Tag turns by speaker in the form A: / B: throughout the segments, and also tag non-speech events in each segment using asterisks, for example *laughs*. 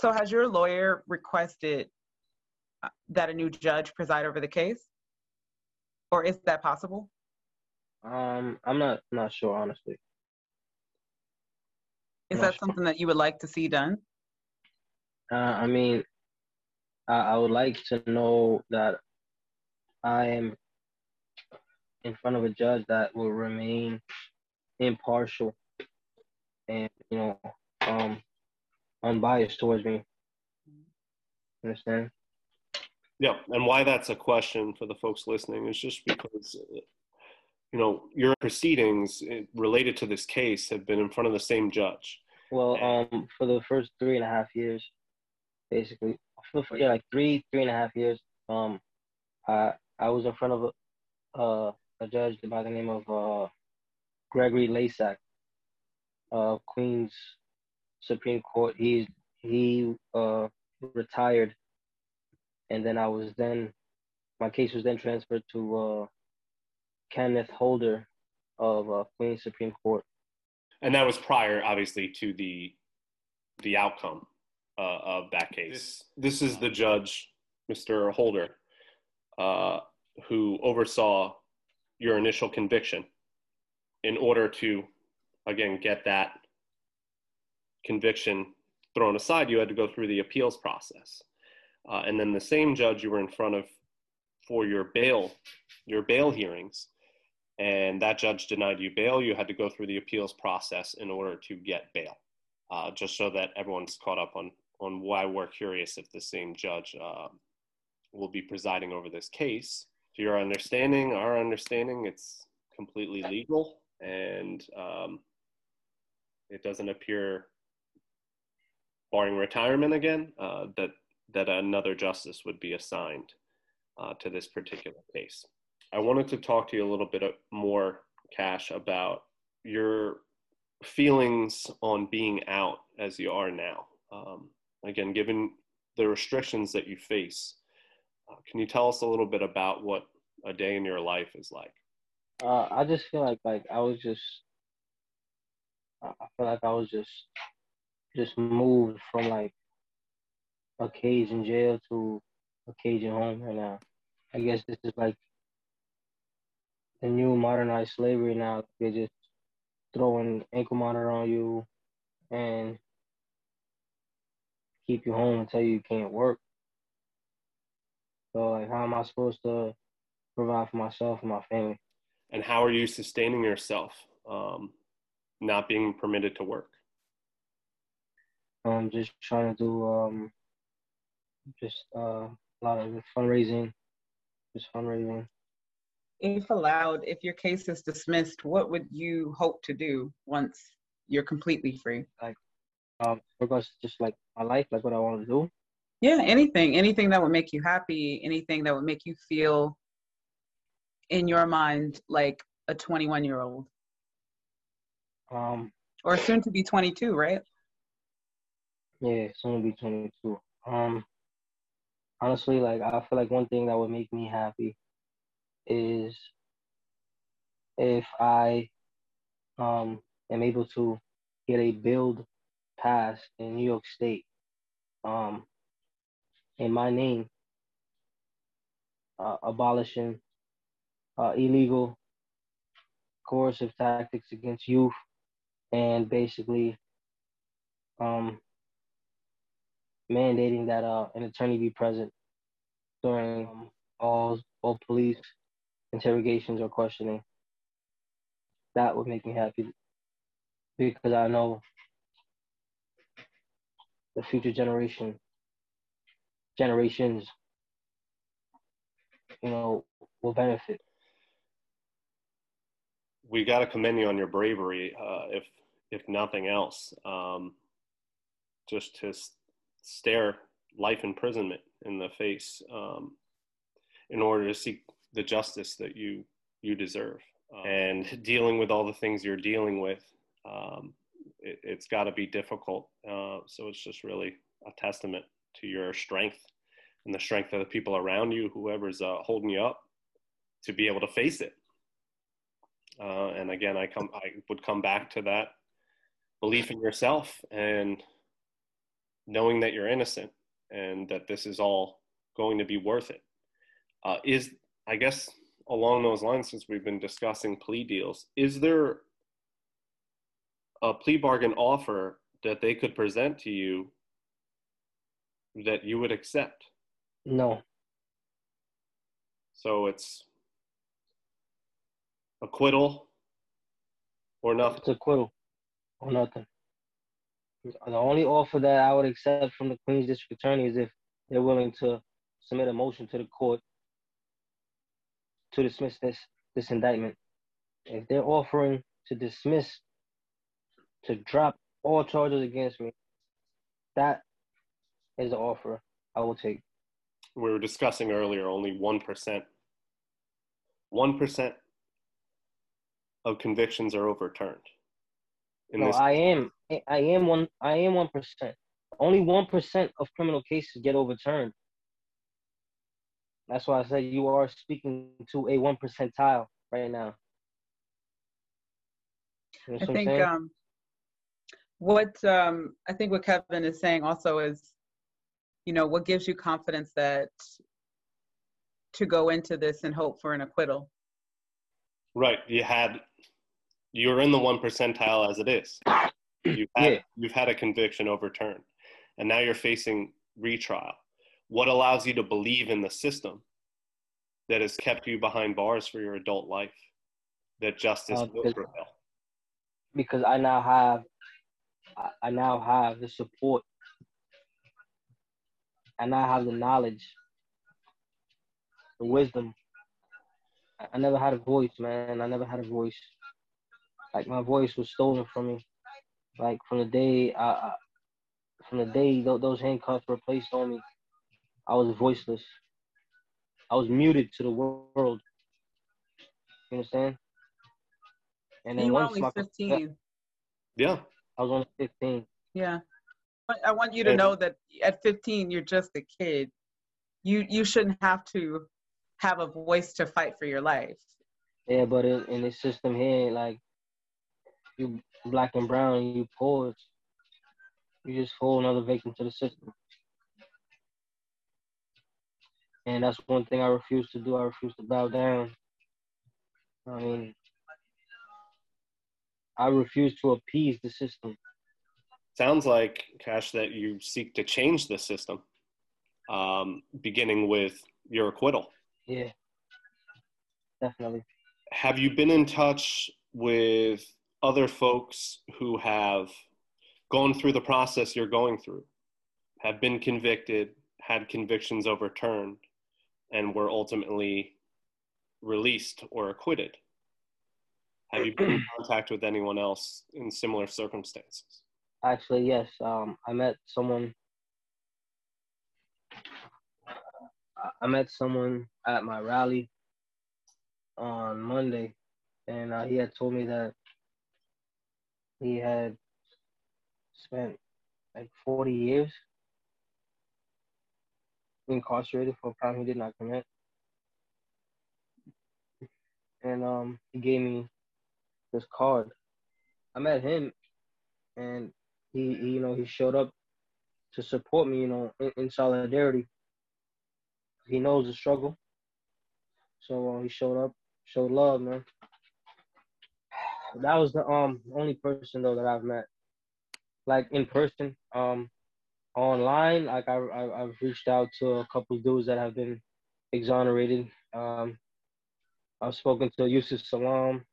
A: So, has your lawyer requested uh, that a new judge preside over the case, or is that possible?
B: Um, I'm not not sure honestly.
A: Is that something that you would like to see done?
B: Uh, I mean, I, I would like to know that I am in front of a judge that will remain impartial and you know um unbiased towards me. Understand?
C: Yeah, and why that's a question for the folks listening is just because you know your proceedings related to this case have been in front of the same judge.
B: Well, um, for the first three and a half years, basically, for, yeah, like three, three and a half years, um, I I was in front of a uh, a judge by the name of uh, Gregory Lasak uh, Queens Supreme Court. He's he uh, retired, and then I was then my case was then transferred to uh, Kenneth Holder of uh, Queens Supreme Court.
C: And that was prior, obviously, to the the outcome uh, of that case. This, this is the judge, Mr. Holder, uh, who oversaw your initial conviction in order to, again, get that conviction thrown aside, you had to go through the appeals process. Uh, and then the same judge you were in front of for your bail, your bail hearings, and that judge denied you bail, you had to go through the appeals process in order to get bail. Uh, just so that everyone's caught up on on why we're curious if the same judge uh, will be presiding over this case. To your understanding, our understanding, it's completely legal, and um, it doesn't appear, barring retirement again, uh, that that another justice would be assigned uh, to this particular case. I wanted to talk to you a little bit more, Cash, about your feelings on being out as you are now. Um, again, given the restrictions that you face, uh, can you tell us a little bit about what a day in your life is like?
B: Uh, I just feel like like I was just, I feel like I was just, just moved from like a cage in jail to a cage in home right now. I guess this is like the new modernized slavery now. They're just throwing ankle monitor on you and keep you home tell you you can't work. So like, how am I supposed to provide for myself and my family?
C: And how are you sustaining yourself, um, not being permitted to work?
B: Um, just trying to do um, just uh, a lot of fundraising, just fundraising.
A: If allowed, if your case is dismissed, what would you hope to do once you're completely free?
B: Like um, regards to just like my life, like what I want to do.
A: Yeah, anything, anything that would make you happy, anything that would make you feel in your mind like a 21 year old.
B: Um,
A: or soon to be 22, right?
B: Yeah, soon to be 22. Um, honestly, like I feel like one thing that would make me happy is if I um am able to get a build passed in New York State um, in my name, uh, abolishing uh, illegal coercive tactics against youth and basically um, mandating that uh, an attorney be present during um, all, all police interrogations or questioning. That would make me happy because I know the future generation generations you know will benefit
C: we got to commend you on your bravery uh, if if nothing else um, just to stare life imprisonment in the face um, in order to seek the justice that you you deserve um, and *laughs* dealing with all the things you're dealing with um, it, has got to be difficult. Uh, so it's just really a testament to your strength and the strength of the people around you, whoever's uh, holding you up, to be able to face it. Uh, and again, I come, I would come back to that belief in yourself and knowing that you're innocent and that this is all going to be worth it. Uh, is I guess along those lines, since we've been discussing plea deals, is there a plea bargain offer that they could present to you that you would accept?
B: No.
C: So it's acquittal or nothing.
B: It's acquittal or nothing. The only offer that I would accept from the Queens District Attorney is if they're willing to submit a motion to the court to dismiss this this indictment. If they're offering to dismiss, to drop all charges against me, that is the offer I will take.
C: We were discussing earlier only one percent. One percent of convictions are overturned.
B: In no, this- I am. I am one. I am one percent. Only one percent of criminal cases get overturned. That's why I said you are speaking to a one percentile right now.
A: You know I think um, what um, I think what Kevin is saying also is, you know, what gives you confidence that to go into this and hope for an acquittal.
C: Right. You had you're in the one percentile as it is. You've had, yeah. you've had a conviction overturned, and now you're facing retrial. What allows you to believe in the system that has kept you behind bars for your adult life? That justice uh, will prevail.
B: Because I now have, I now have the support. And I now have the knowledge, the wisdom. I never had a voice, man. I never had a voice like my voice was stolen from me. Like from the day I, I from the day th- those handcuffs were placed on me, I was voiceless. I was muted to the world. You understand?
A: And then you once only my, 15.
C: Yeah.
B: I was only 15.
A: Yeah. I want you to know that at 15, you're just a kid. You you shouldn't have to have a voice to fight for your life.
B: Yeah, but in, in this system here, like you black and brown, you poor, you just fall another victim to the system. And that's one thing I refuse to do. I refuse to bow down. I mean, I refuse to appease the system.
C: Sounds like, Cash, that you seek to change the system, um, beginning with your acquittal.
B: Yeah, definitely.
C: Have you been in touch with other folks who have gone through the process you're going through, have been convicted, had convictions overturned, and were ultimately released or acquitted? Have you been in *clears throat* contact with anyone else in similar circumstances?
B: Actually, yes. Um, I met someone. I met someone at my rally on Monday, and uh, he had told me that he had spent like 40 years incarcerated for a crime he did not commit. And um, he gave me this card. I met him, and he, he you know, he showed up to support me, you know, in, in solidarity. He knows the struggle, so uh, he showed up, showed love, man that was the um only person though that I've met, like in person. Um, online, like I, I have reached out to a couple dudes that have been exonerated. Um, I've spoken to Yusef Salaam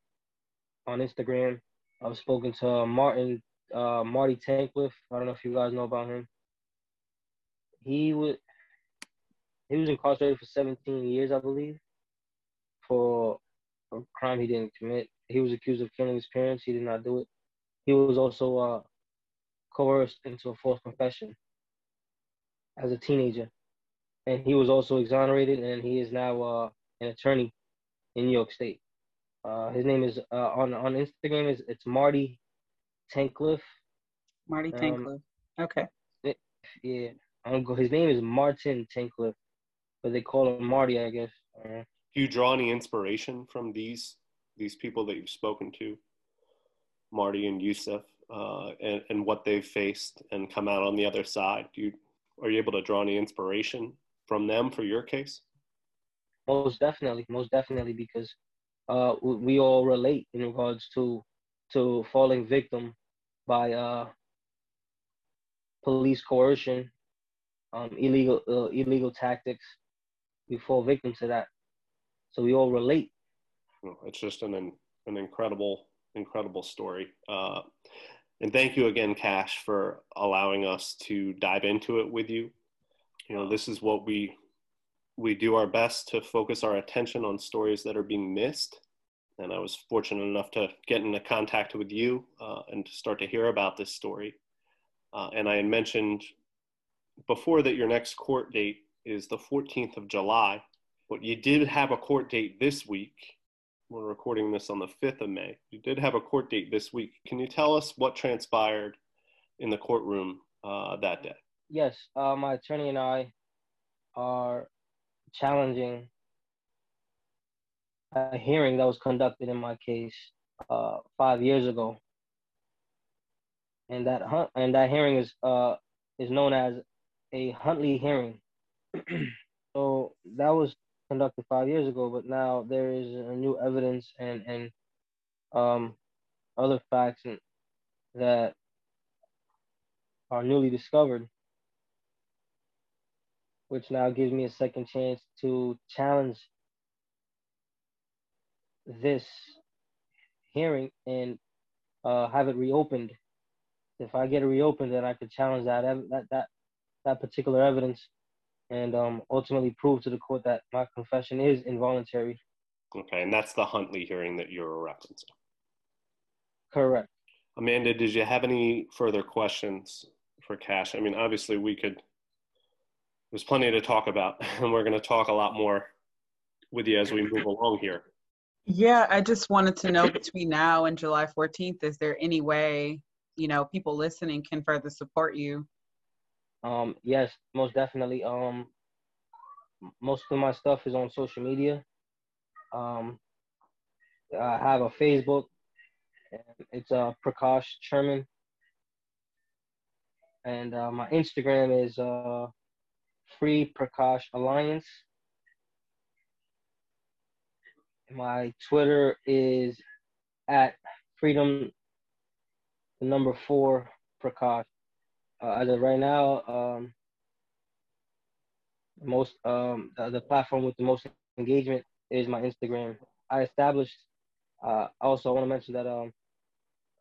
B: on Instagram. I've spoken to Martin uh, Marty Tankleff. I don't know if you guys know about him. He was he was incarcerated for 17 years, I believe, for a crime he didn't commit he was accused of killing his parents. He did not do it. He was also uh, coerced into a false confession as a teenager, and he was also exonerated. And he is now uh, an attorney in New York State. Uh, his name is uh, on on Instagram is it's Marty Tankleff.
A: Marty um, Tankleff. Um, okay.
B: It, yeah, his name is Martin Tankleff, but they call him Marty, I guess. Uh,
C: Do you draw any inspiration from these these people that you've spoken to, Marty and Yusef, uh, and, and what they've faced and come out on the other side? Do you are you able to draw any inspiration from them for your case?
B: Most definitely, most definitely, because uh, we all relate in regards to to falling victim by uh, police coercion, um, illegal uh, illegal tactics. We fall victim to that, so we all relate.
C: It's just an an incredible incredible story. Uh, and thank you again, Cash, for allowing us to dive into it with you. You know, this is what we we do our best to focus our attention on stories that are being missed. And I was fortunate enough to get into contact with you uh, and to start to hear about this story. Uh, and I had mentioned before that your next court date is the 14th of July, but you did have a court date this week. We're recording this on the 5th of May. You did have a court date this week. Can you tell us what transpired in the courtroom uh, that day?
B: Yes, uh, my attorney and I are challenging a hearing that was conducted in my case uh, five years ago, and that hunt and that hearing is uh, is known as a Huntley hearing. *clears throat* so that was conducted five years ago, but now there is new evidence and and um, other facts that are newly discovered which now gives me a second chance to challenge this hearing and uh, have it reopened. If I get it reopened, then I could challenge that that that that particular evidence, and um, ultimately prove to the court that my confession is involuntary.
C: Okay, and that's the Huntley hearing that you're referencing.
B: Correct.
C: Amanda, did you have any further questions for Cash? I mean, obviously, we could there's plenty to talk about, *laughs* and we're going to talk a lot more with you as we move along here.
A: Yeah, I just wanted to know between now and July 14th, is there any way, you know, people listening can further support you?
B: Um, yes, most definitely. Um, most of my stuff is on social media. Um, I have a Facebook. It's uh, Prakash Churaman. And uh, my Instagram is uh, Free Prakash Alliance. My Twitter is at freedom the number four Prakash. Uh, as of right now, um, most um, the, the, platform with the most engagement is my Instagram. I established. Uh, also, I want to mention that um,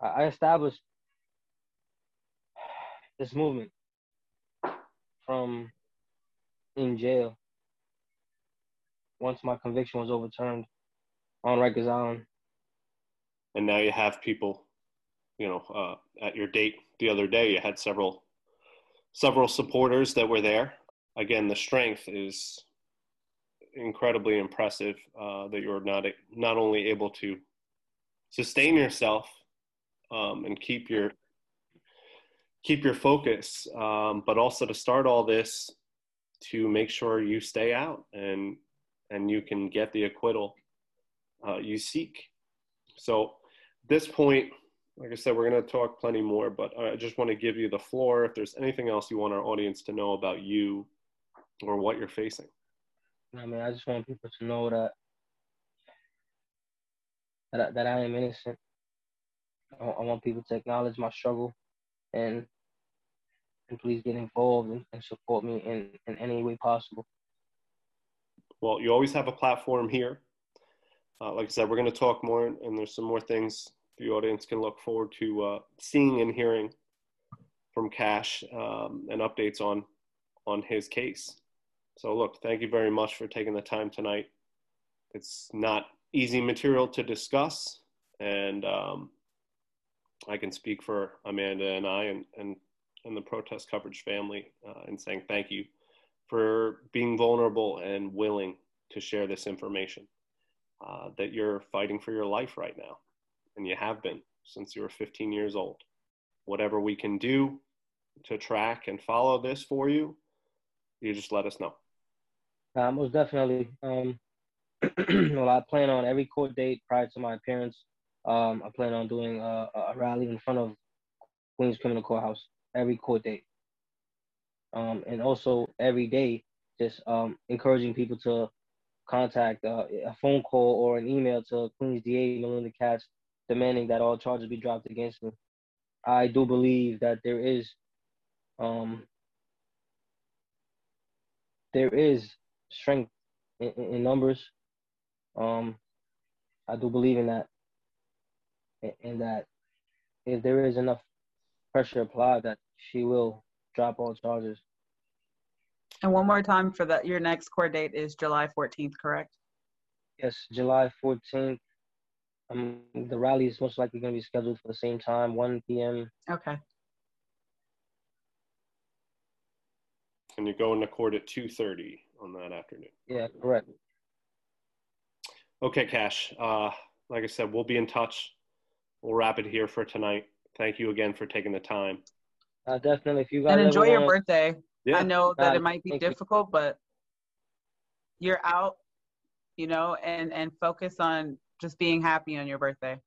B: I established this movement from in jail once my conviction was overturned on Rikers Island.
C: And now you have people, you know, uh, at your date the other day, you had several several supporters that were there. Again, the strength is incredibly impressive uh, that you're not not only able to sustain yourself um, and keep your keep your focus, um, but also to start all this to make sure you stay out and and you can get the acquittal uh, you seek. So this point, like I said, we're going to talk plenty more, but I just want to give you the floor. If there's anything else you want our audience to know about you or what you're facing.
B: I mean, I just want people to know that that, that I am innocent. I, I want people to acknowledge my struggle and and please get involved and, and support me in, in any way possible.
C: Well, you always have a platform here. Uh, like I said, we're going to talk more, and there's some more things the audience can look forward to uh, seeing and hearing from Cash um, and updates on on his case. So, look, thank you very much for taking the time tonight. It's not easy material to discuss, and um, I can speak for Amanda and I, and, and and the protest coverage family uh, and saying thank you for being vulnerable and willing to share this information. Uh, that you're fighting for your life right now, and you have been since you were 15 years old. Whatever we can do to track and follow this for you, you just let us know.
B: Uh, most definitely. Um, *clears throat* well, I plan on every court date prior to my appearance. Um, I plan on doing a, a rally in front of Queens Criminal Courthouse every court date. Um, and also every day, just um, encouraging people to contact uh, a phone call or an email to Queens DA Melinda Katz demanding that all charges be dropped against me. I do believe that there is um, there is strength in, in numbers. Um, I do believe in that, in that if there is enough pressure applied, that she will drop all charges.
A: And one more time for that, your next court date is July 14th, correct?
B: Yes, July 14th. Um, the rally is most likely going to be scheduled for the same time, 1 p.m.
A: Okay.
C: And you go into court at 2.30 on that afternoon.
B: Yeah, correct.
C: Okay, Cash. Uh, like I said, we'll be in touch. We'll wrap it here for tonight. Thank you again for taking the time.
B: Uh, definitely. If you guys
A: and enjoy your
B: wanna,
A: birthday.
C: Yeah.
A: I know that
B: Uh,
A: it might be
B: thank you.
A: difficult, but you're out, you know, and and focus on just being happy on your birthday.